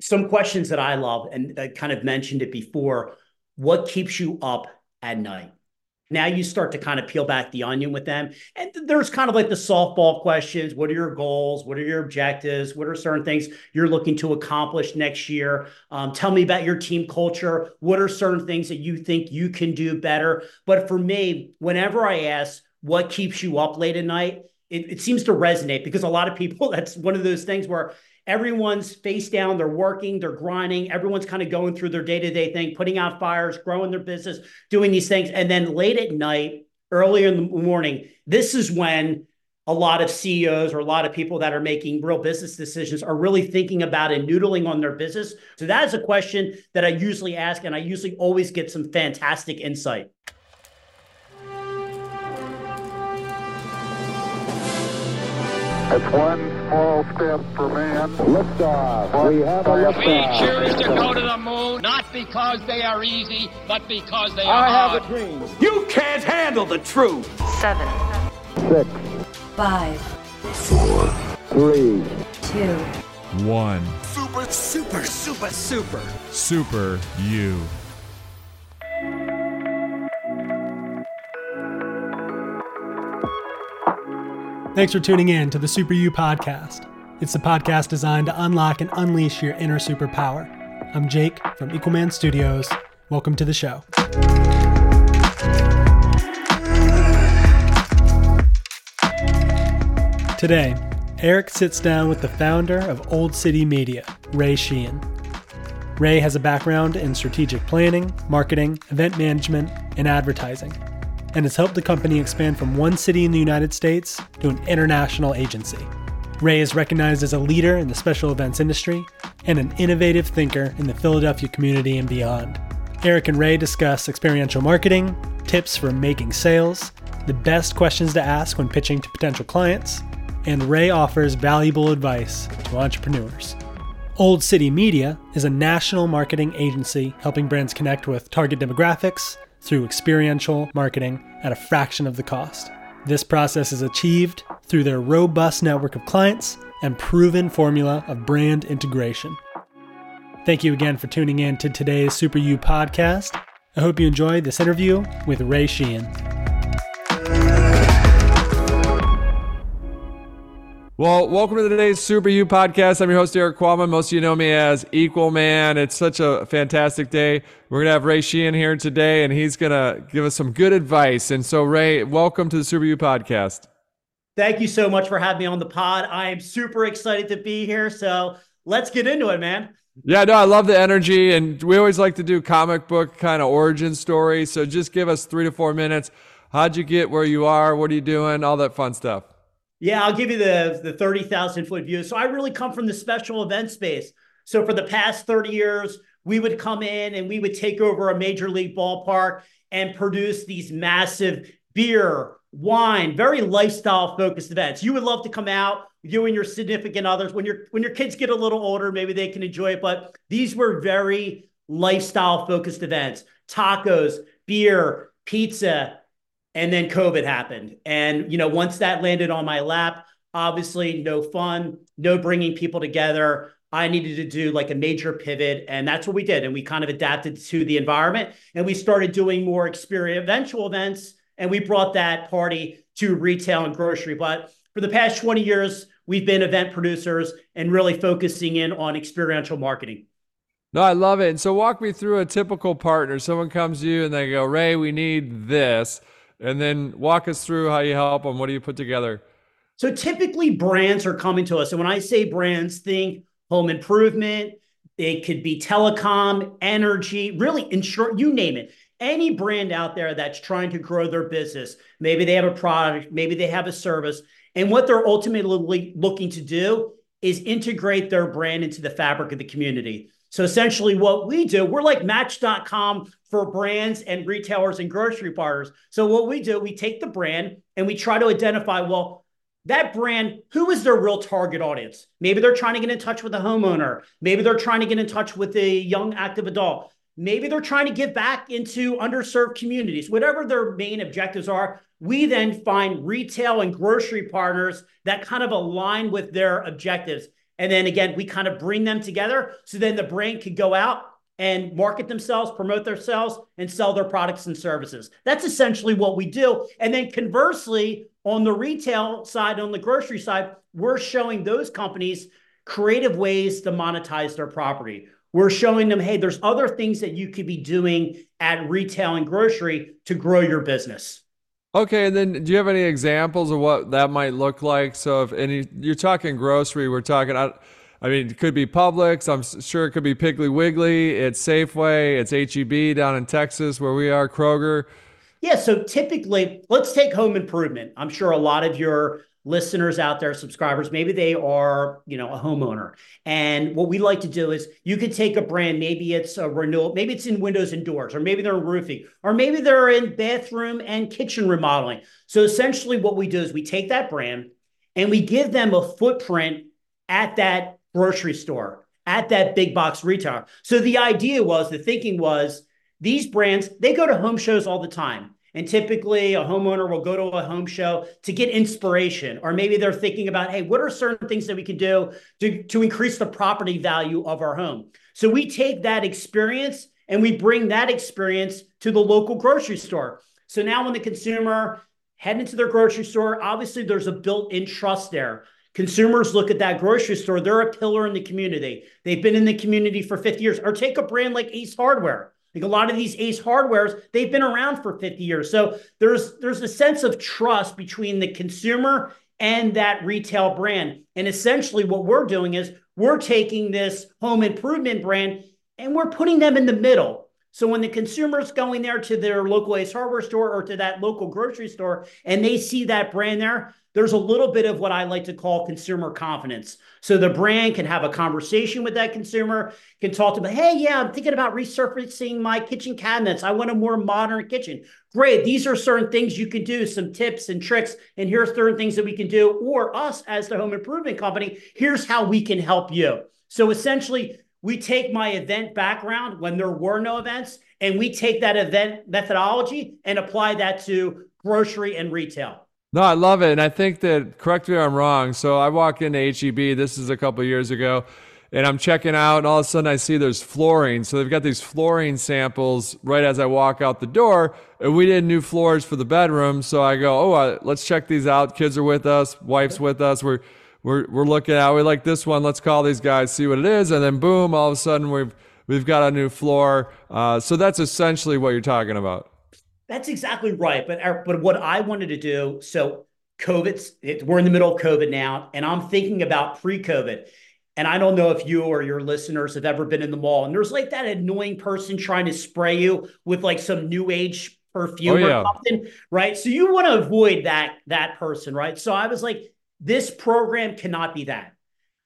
some questions that I love, and I kind of mentioned it before. What keeps you up at night? Now you start to kind of peel back the onion with them. And there's kind of like the softball questions. What are your goals? What are your objectives? What are certain things you're looking to accomplish next year? Um, tell me about your team culture. What are certain things that you think you can do better? But for me, whenever I ask what keeps you up late at night, it, it seems to resonate because a lot of people, that's one of those things where everyone's face down they're working they're grinding everyone's kind of going through their day-to-day thing putting out fires growing their business doing these things and then late at night earlier in the morning this is when a lot of CEOs or a lot of people that are making real business decisions are really thinking about and noodling on their business. So that is a question that I usually ask, and I usually always get some fantastic insight. It's one small step for man. Liftoff. One we have a liftoff. We choose to go to the moon not because they are easy, but because they are I hard. have a dream. You can't handle the truth. Seven. Six. Five. Four. Three. Two. One. Super, super, super, super. Super you. Thanks for tuning in to the Super You podcast. It's the podcast designed to unlock and unleash your inner superpower. I'm Jake from Equalman Studios. Welcome to the show. Today, Erik sits down with the founder of Old City Media, Ray Sheehan. Ray has a background in strategic planning, marketing, event management, and advertising and has helped the company expand from one city in the United States to an international agency. Ray is recognized as a leader in the special events industry and an innovative thinker in the Philadelphia community and beyond. Erik and Ray discuss experiential marketing, tips for making sales, the best questions to ask when pitching to potential clients, and Ray offers valuable advice to entrepreneurs. Old City Media is a national marketing agency helping brands connect with target demographics through experiential marketing at a fraction of the cost. This process is achieved through their robust network of clients and proven formula of brand integration. Thank you again for tuning in to today's Super You podcast. I hope you enjoyed this interview with Ray Sheehan. Well, welcome to today's Super You podcast. I'm your host, Erik Qualman. Most of you know me as Equalman. It's such a fantastic day. We're going to have Ray Sheehan here today, and he's going to give us some good advice. And so, Ray, welcome to the Super You podcast. Thank you so much for having me on the pod. I am super excited to be here. So let's get into it, man. Yeah, no, I love the energy. And we always like to do comic book kind of origin stories. So just give us three to four minutes. How'd you get where you are? What are you doing? All that fun stuff. Yeah, I'll give you the the 30,000 foot view. So I really come from the special event space. So for the past 30 years, we would come in and we would take over a major league ballpark and produce these massive beer, wine, very lifestyle focused events. You would love to come out, you and your significant others when your when your kids get a little older, maybe they can enjoy it, but these were very lifestyle focused events. Tacos, beer, pizza, and then COVID happened. And, you know, once that landed on my lap, obviously no fun, no bringing people together. I needed to do like a major pivot. And that's what we did. And we kind of adapted to the environment and we started doing more experiential events. And we brought that party to retail and grocery. But for the past 20 years, we've been event producers and really focusing in on experiential marketing. No, I love it. And so walk me through a typical partner. Someone comes to you and they go, Ray, we need this and then walk us through how you help them. What do you put together? So typically brands are coming to us. And when I say brands, think home improvement, it could be telecom, energy, really insure, you name it. Any brand out there that's trying to grow their business, maybe they have a product, maybe they have a service. And what they're ultimately looking to do is integrate their brand into the fabric of the community. So essentially, what we do, we're like Match.com for brands and retailers and grocery partners. So what we do, we take the brand and we try to identify, well, that brand, who is their real target audience? Maybe they're trying to get in touch with a homeowner. Maybe they're trying to get in touch with a young active adult. Maybe they're trying to give back into underserved communities. Whatever their main objectives are, we then find retail and grocery partners that kind of align with their objectives And then again, we kind of bring them together so then the brand could go out and market themselves, promote themselves, and sell their products and services. That's essentially what we do. And then conversely, on the retail side, on the grocery side, we're showing those companies creative ways to monetize their property. We're showing them, hey, there's other things that you could be doing at retail and grocery to grow your business. Okay, and then do you have any examples of what that might look like? So if any, you're talking grocery, we're talking. I, I mean, it could be Publix. I'm sure it could be Piggly Wiggly. It's Safeway. It's HEB down in Texas where we are. Kroger. Yeah. So typically, let's take home improvement. I'm sure a lot of your listeners out there, subscribers, maybe they are, you know, a homeowner. And what we like to do is you could take a brand, maybe it's a renewal, maybe it's in windows and doors, or maybe they're in roofing, or maybe they're in bathroom and kitchen remodeling. So essentially what we do is we take that brand and we give them a footprint at that grocery store, at that big box retailer. So the idea was, the thinking was, these brands, they go to home shows all the time. And typically, a homeowner will go to a home show to get inspiration, or maybe they're thinking about, hey, what are certain things that we can do to, to increase the property value of our home? So we take that experience and we bring that experience to the local grocery store. So now, when the consumer head into their grocery store, obviously there's a built in trust there. Consumers look at that grocery store, they're a pillar in the community. They've been in the community for 50 years. Or take a brand like Ace Hardware. Like a lot of these Ace Hardwares, they've been around for 50 years. So there's there's a sense of trust between the consumer and that retail brand. And essentially what we're doing is we're taking this home improvement brand and we're putting them in the middle. So when the consumer's going there to their local Ace Hardware store or to that local grocery store and they see that brand there, there's a little bit of what I like to call consumer confidence. So the brand can have a conversation with that consumer, can talk to them, hey, yeah, I'm thinking about resurfacing my kitchen cabinets. I want a more modern kitchen. Great. These are certain things you can do, some tips and tricks. And here's certain things that we can do. Or us as the home improvement company, here's how we can help you. So essentially, we take my event background when there were no events, and we take that event methodology and apply that to grocery and retail. No, I love it. And I think that, correct me if I'm wrong. So I walk into HEB, this is a couple years ago, and I'm checking out, and all of a sudden I see there's flooring. So they've got these flooring samples right as I walk out the door. And we did new floors for the bedroom. So I go, oh, uh, let's check these out. Kids are with us, wife's with us. We're, we're, we're looking at, we like this one. Let's call these guys, see what it is. And then boom, all of a sudden we've, we've got a new floor. Uh, so that's essentially what you're talking about. That's exactly right. But but what I wanted to do, so COVID's it, we're in the middle of COVID now, and I'm thinking about pre-COVID. And I don't know if you or your listeners have ever been in the mall, and there's like that annoying person trying to spray you with like some new age perfume oh, yeah. or something, right? So you want to avoid that that person, right? So I was like, this program cannot be that.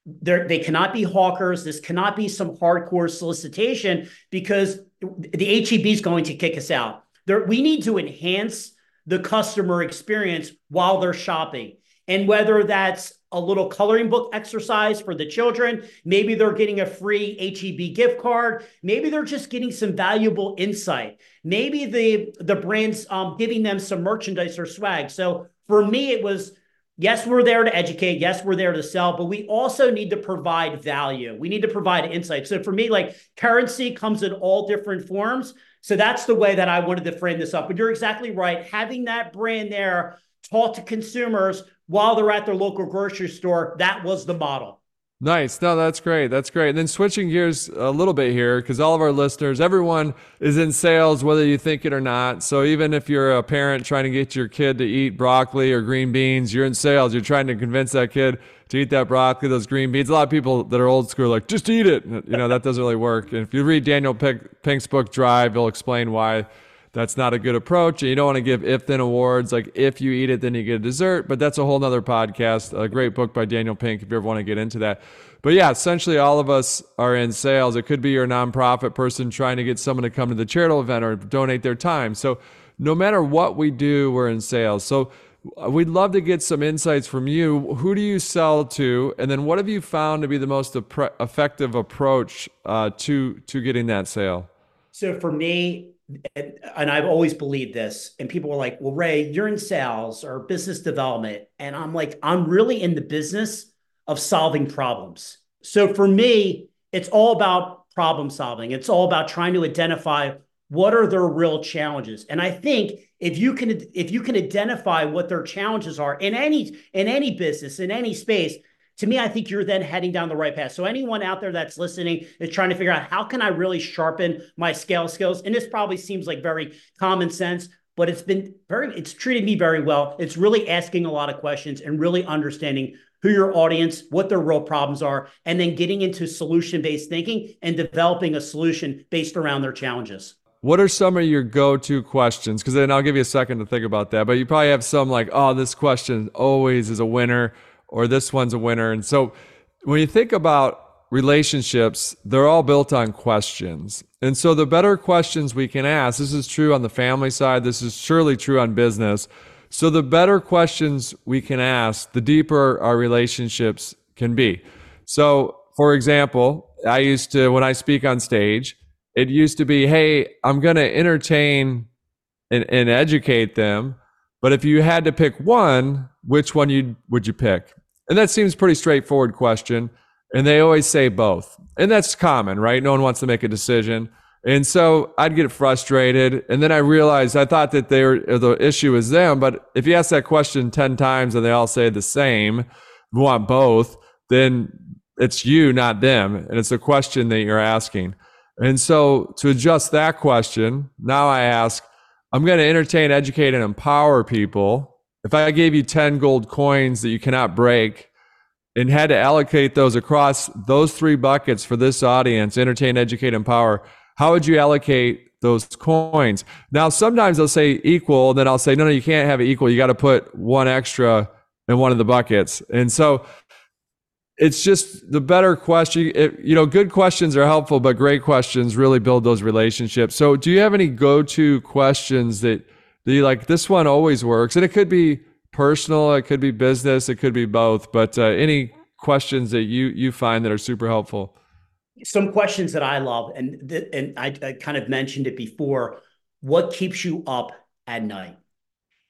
They're, they cannot be hawkers. This cannot be some hardcore solicitation because the HEB is going to kick us out. We need to enhance the customer experience while they're shopping. And whether that's a little coloring book exercise for the children, maybe they're getting a free HEB gift card, maybe they're just getting some valuable insight. Maybe the the brand's um, giving them some merchandise or swag. So for me, it was yes, we're there to educate, yes, we're there to sell, but we also need to provide value. We need to provide insight. So for me, like currency comes in all different forms. So that's the way that I wanted to frame this up. But you're exactly right. Having that brand there talk to consumers while they're at their local grocery store, that was the model. Nice. No, that's great. That's great. And then switching gears a little bit here, because all of our listeners, everyone is in sales, whether you think it or not. So even if you're a parent trying to get your kid to eat broccoli or green beans, you're in sales. You're trying to convince that kid to eat that broccoli, those green beans. A lot of people that are old school are like, just eat it. You know, that doesn't really work. And if you read Daniel Pink's book, Drive, he'll explain why that's not a good approach. And you don't want to give if then awards. Like if you eat it, then you get a dessert. But that's a whole nother podcast. A great book by Daniel Pink if you ever want to get into that. But yeah, essentially all of us are in sales. It could be your nonprofit person trying to get someone to come to the charitable event or donate their time. So no matter what we do, we're in sales. So we'd love to get some insights from you. Who do you sell to, and then what have you found to be the most effective approach uh, to to getting that sale? So for me, and I've always believed this, and people were like, "Well, Ray, you're in sales or business development," and I'm like, "I'm really in the business of solving problems." So for me, it's all about problem solving. It's all about trying to identify what are their real challenges. And I think if you can if you can identify what their challenges are in any in any business, in any space, to me, I think you're then heading down the right path. So anyone out there that's listening is trying to figure out how can I really sharpen my scale skills? And this probably seems like very common sense, but it's been very, it's treated me very well. It's really asking a lot of questions and really understanding who your audience, what their real problems are, and then getting into solution-based thinking and developing a solution based around their challenges. What are some of your go-to questions? Because then I'll give you a second to think about that. But you probably have some like, oh, this question always is a winner or this one's a winner. And so when you think about relationships, they're all built on questions. And so the better questions we can ask, this is true on the family side, this is surely true on business. So the better questions we can ask, the deeper our relationships can be. So, for example, I used to, when I speak on stage, it used to be, hey, I'm going to entertain and, and educate them. But if you had to pick one, which one you would you pick? And that seems pretty straightforward question. And they always say both. And that's common, right? No one wants to make a decision. And so I'd get frustrated. And then I realized I thought that they were, the issue is them. But if you ask that question 10 times and they all say the same, you want both, then it's you, not them. And it's a question that you're asking. And so to adjust that question, now I ask, I'm going to entertain, educate, and empower people if I gave you 10 gold coins that you cannot break and had to allocate those across those three buckets for this audience entertain, educate, empower how would you allocate those coins? Now, sometimes they'll say equal, and then I'll say, no, no, you can't have it equal. You got to put one extra in one of the buckets. And so it's just the better question. It, you know, good questions are helpful, but great questions really build those relationships. So, do you have any go to questions that the like this one always works and it could be personal it could be business it could be both but uh, any questions that you you find that are super helpful? Some questions that i love and th- and I, I kind of mentioned it before what keeps you up at night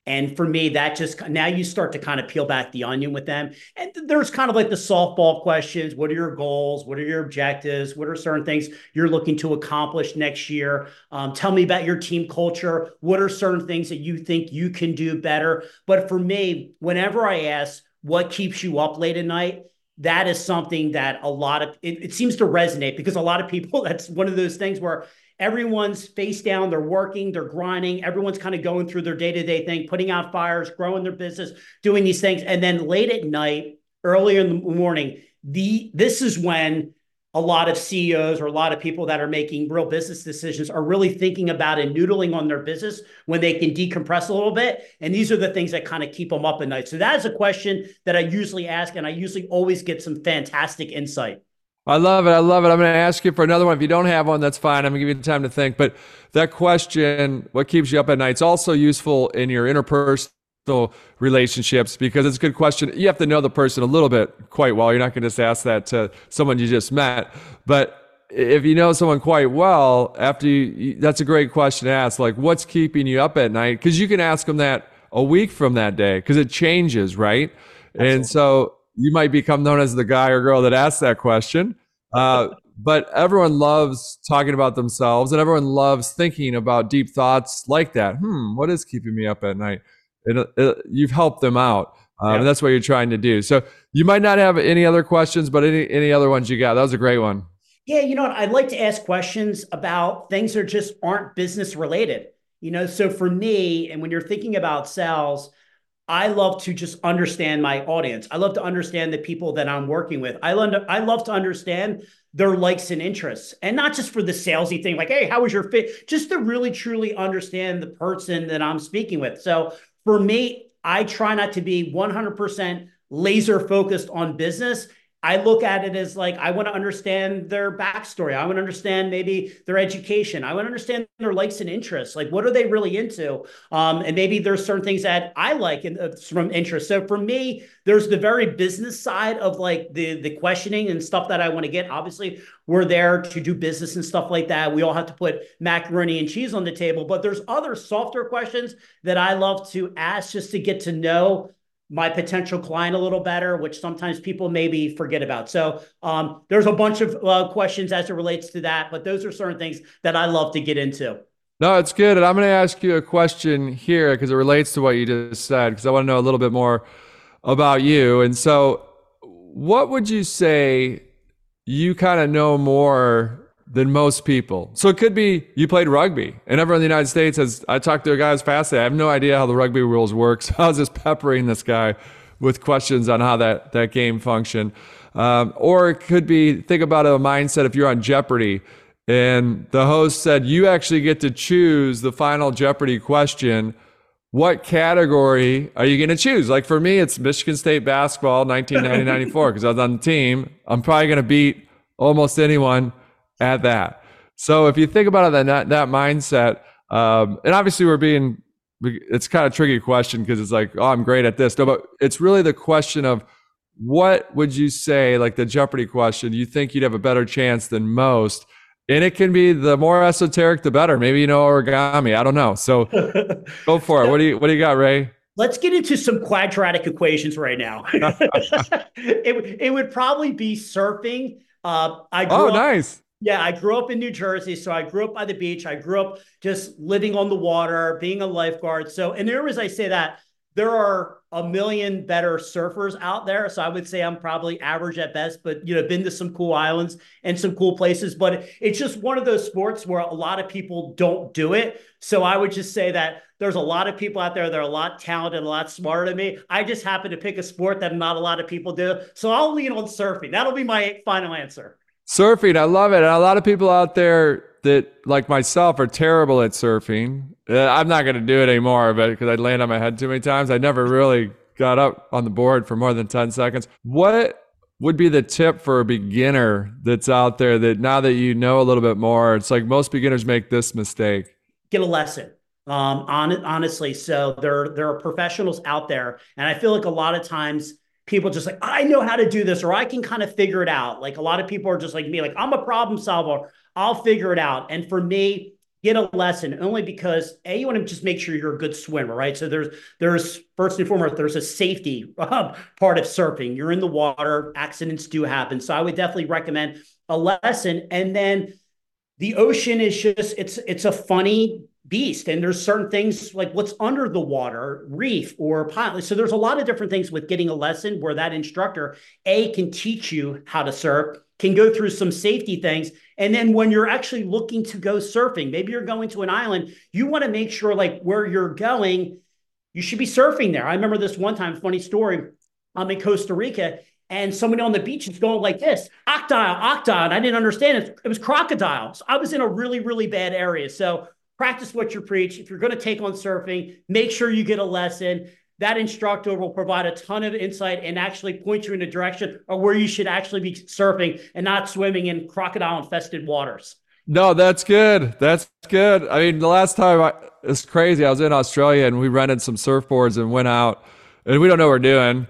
and for me, that just now you start to kind of peel back the onion with them. And there's kind of like the softball questions. What are your goals? What are your objectives? What are certain things you're looking to accomplish next year? Um, tell me about your team culture. What are certain things that you think you can do better? But for me, whenever I ask what keeps you up late at night, that is something that a lot of it, it seems to resonate because a lot of people, that's one of those things where everyone's face down they're working they're grinding everyone's kind of going through their day-to-day thing putting out fires growing their business doing these things and then late at night earlier in the morning the this is when a lot of CEOs or a lot of people that are making real business decisions are really thinking about and noodling on their business when they can decompress a little bit. And these are the things that kind of keep them up at night. So that is a question that I usually ask, and I usually always get some fantastic insight. I love it. I love it. I'm going to ask you for another one. If you don't have one, that's fine. I'm going to give you time to think. But that question, what keeps you up at night, is also useful in your interpersonal relationships because it's a good question. You have to know the person a little bit quite well. You're not going to just ask that to someone you just met. But if you know someone quite well, after you, that's a great question to ask. Like, what's keeping you up at night? Because you can ask them that a week from that day because it changes, right? Absolutely. And so you might become known as the guy or girl that asked that question. Uh, but everyone loves talking about themselves and everyone loves thinking about deep thoughts like that. Hmm, what is keeping me up at night? It, it, you've helped them out. Um, yeah. And that's what you're trying to do. So you might not have any other questions, but any, any other ones you got? That was a great one. Yeah, you know what? I'd like to ask questions about things that just aren't business related. You know, so for me, and when you're thinking about sales, I love to just understand my audience. I love to understand the people that I'm working with. I love to, I love to understand their likes and interests, and not just for the salesy thing, like, hey, how was your fit? Just to really truly understand the person that I'm speaking with. So for me, I try not to be 100% laser focused on business I look at it as like I want to understand their backstory. I want to understand maybe their education. I want to understand their likes and interests. Like, what are they really into? Um, and maybe there's certain things that I like in, uh, from interest. So for me, there's the very business side of like the the questioning and stuff that I want to get. Obviously, we're there to do business and stuff like that. We all have to put macaroni and cheese on the table, but there's other softer questions that I love to ask just to get to know my potential client a little better, which sometimes people maybe forget about. So um, there's a bunch of uh, questions as it relates to that, but those are certain things that I love to get into. No, it's good. And I'm going to ask you a question here because it relates to what you just said, because I want to know a little bit more about you. And so, what would you say you kind of know more than most people. So it could be you played rugby, and everyone in the United States has. I talked to a guy who's fast. I have no idea how the rugby rules work, so I was just peppering this guy with questions on how that that game functioned. Um, or it could be think about a mindset if you're on Jeopardy, and the host said you actually get to choose the final Jeopardy question. What category are you going to choose? Like for me, it's Michigan State basketball, 1990 94, because I was on the team. I'm probably going to beat almost anyone at that. So if you think about it, that that mindset, um, and obviously we're being, it's kind of tricky question because it's like, oh, I'm great at this. No, but it's really the question of what would you say, like the Jeopardy question, you think you'd have a better chance than most? And it can be the more esoteric, the better. Maybe you know origami. I don't know. So go for it. What do you What do you got, Ray? Let's get into some quadratic equations right now. it, it would probably be surfing. Uh, I oh, up, nice. Yeah, I grew up in New Jersey, so I grew up by the beach. I grew up just living on the water, being a lifeguard. So, and there, as I say that, there are a million better surfers out there. So I would say I'm probably average at best, but you know, been to some cool islands and some cool places. But it's just one of those sports where a lot of people don't do it. So I would just say that there's a lot of people out there that are a lot talented, a lot smarter than me. I just happen to pick a sport that not a lot of people do. So I'll lean on surfing. That'll be my final answer. Surfing, I love it. And a lot of people out there that, like myself, are terrible at surfing. Uh, I'm not going to do it anymore, but because I'd land on my head too many times, I never really got up on the board for more than 10 seconds. What would be the tip for a beginner that's out there that now that you know a little bit more, it's like most beginners make this mistake? Get a lesson. Um, on, honestly, so there there are professionals out there, and I feel like a lot of times people just like, I know how to do this, or I can kind of figure it out. Like a lot of people are just like me, like, I'm a problem solver. I'll figure it out. And for me, get a lesson only because a you want to just make sure you're a good swimmer right so there's there's first and foremost there's a safety uh, part of surfing you're in the water accidents do happen so i would definitely recommend a lesson and then the ocean is just it's it's a funny beast and there's certain things like what's under the water reef or pilot so there's a lot of different things with getting a lesson where that instructor a can teach you how to surf can go through some safety things and then when you're actually looking to go surfing maybe you're going to an island you want to make sure like where you're going you should be surfing there. I remember this one time funny story i'm in costa rica and somebody on the beach is going like this octile octile and i didn't understand it. It was crocodiles. I was in a really really bad area. So practice what you preach. If you're going to take on surfing, make sure you get a lesson. That instructor will provide a ton of insight and actually point you in a direction of where you should actually be surfing and not swimming in crocodile infested waters. No, that's good. That's good. I mean, the last time I, it's crazy. I was in Australia and we rented some surfboards and went out, and we don't know what we're doing.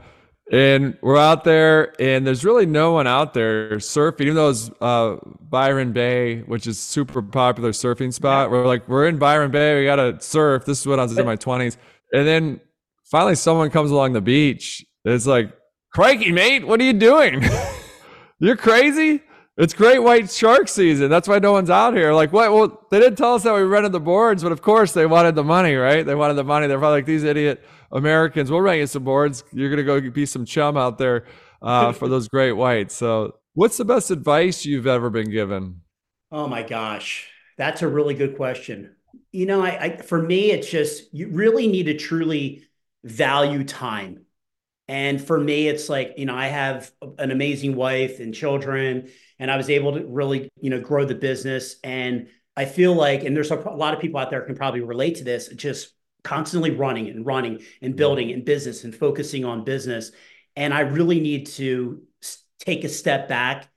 And we're out there, and there's really no one out there surfing, even though it's uh, Byron Bay, which is super popular surfing spot. We're like, we're in Byron Bay, we gotta surf. This is when I was in my 20s. And then finally, someone comes along the beach. It's like, crikey, mate, what are you doing? You're crazy. It's great white shark season. That's why no one's out here. Like, what? Well, they didn't tell us that we rented the boards, but of course they wanted the money, right? They wanted the money. They're probably like, these idiot Americans, we'll rent you some boards. You're going to go be some chum out there uh, for those great whites. So, what's the best advice you've ever been given? Oh my gosh, that's a really good question. You know, I, I for me, it's just you really need to truly value time. And for me, it's like, you know, I have an amazing wife and children, and I was able to really, you know, grow the business. And I feel like, and there's a, a lot of people out there can probably relate to this, just constantly running and running and building and business and focusing on business. And I really need to take a step back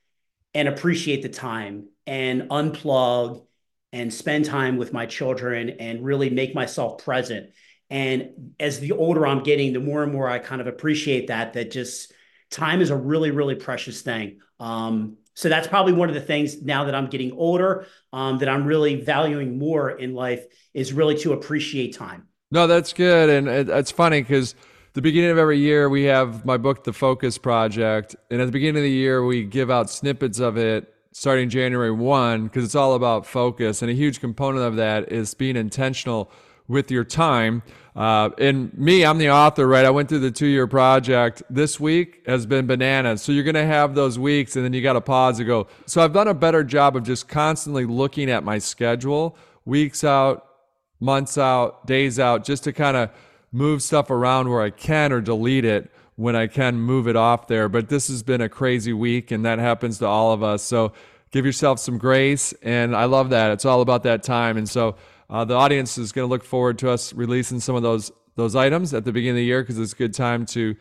and appreciate the time and unplug and spend time with my children and really make myself present. And as the older I'm getting, the more and more I kind of appreciate that, that just time is a really, really precious thing. Um, so that's probably one of the things now that I'm getting older um, that I'm really valuing more in life is really to appreciate time. No, that's good, and it, it's funny because the beginning of every year, we have my book, The Focus Project. And at the beginning of the year, we give out snippets of it starting January 1 because it's all about focus. And a huge component of that is being intentional with your time. Uh, and me, I'm the author, right? I went through the two year project. This week has been bananas. So you're going to have those weeks and then you got to pause and go. So I've done a better job of just constantly looking at my schedule, weeks out, months out, days out, just to kind of move stuff around where I can or delete it when I can move it off there. But this has been a crazy week, and that happens to all of us. So give yourself some grace. And I love that. It's all about that time. And so uh, the audience is going to look forward to us releasing some of those those items at the beginning of the year because it's a good time to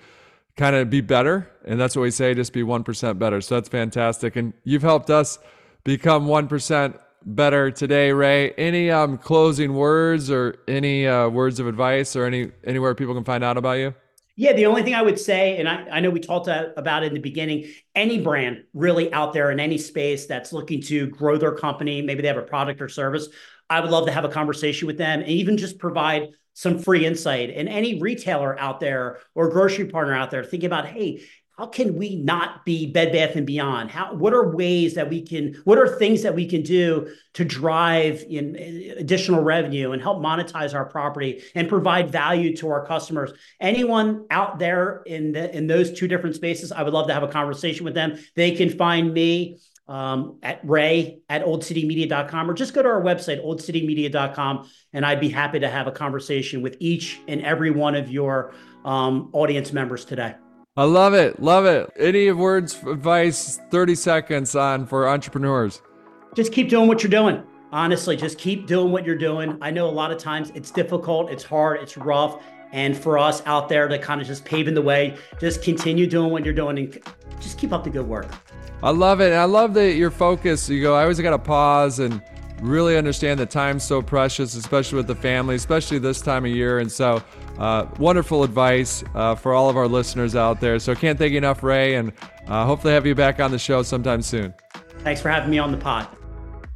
kind of be better. And that's what we say, just be 1% better. So that's fantastic. And you've helped us become 1% better today, Ray. Any um, closing words or any uh, words of advice or any anywhere people can find out about you? Yeah, the only thing I would say, and I, I know we talked about it in the beginning, any brand really out there in any space that's looking to grow their company, maybe they have a product or service, I would love to have a conversation with them and even just provide some free insight. And any retailer out there or grocery partner out there thinking about, hey, how can we not be bed bath and beyond? How what are ways that we can what are things that we can do to drive in additional revenue and help monetize our property and provide value to our customers? Anyone out there in the, in those two different spaces i would love to have a conversation with them. They can find me um, at ray at oldcitymedia.com or just go to our website oldcitymedia.com and i'd be happy to have a conversation with each and every one of your um, audience members today I love it. Love it. Any words, advice, 30 seconds on for entrepreneurs? Just keep doing what you're doing. Honestly, just keep doing what you're doing. I know a lot of times it's difficult, it's hard, it's rough. And for us out there to kind of just paving the way, just continue doing what you're doing and just keep up the good work. I love it. I love that your focus. You go, I always got to pause and really understand that time's so precious, especially with the family, especially this time of year. And so, uh, wonderful advice uh, for all of our listeners out there. So, can't thank you enough, Ray, and uh, hopefully have you back on the show sometime soon. Thanks for having me on the pod.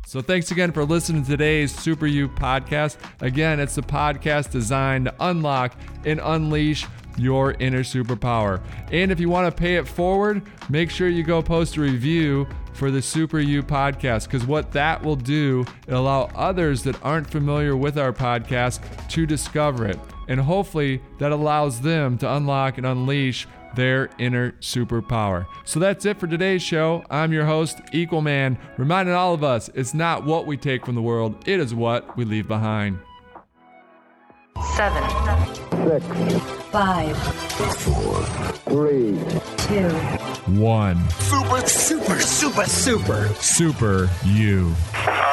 So, thanks again for listening to today's Super You podcast. Again, it's a podcast designed to unlock and unleash your inner superpower. And if you want to pay it forward, make sure you go post a review for the Super You podcast because what that will do, it allow others that aren't familiar with our podcast to discover it. And hopefully that allows them to unlock and unleash their inner superpower. So that's it for today's show. I'm your host, Equalman, reminding all of us it's not what we take from the world, it is what we leave behind. Seven, six, five, four, three, two, One. Super, super, super, super. Super you. Uh,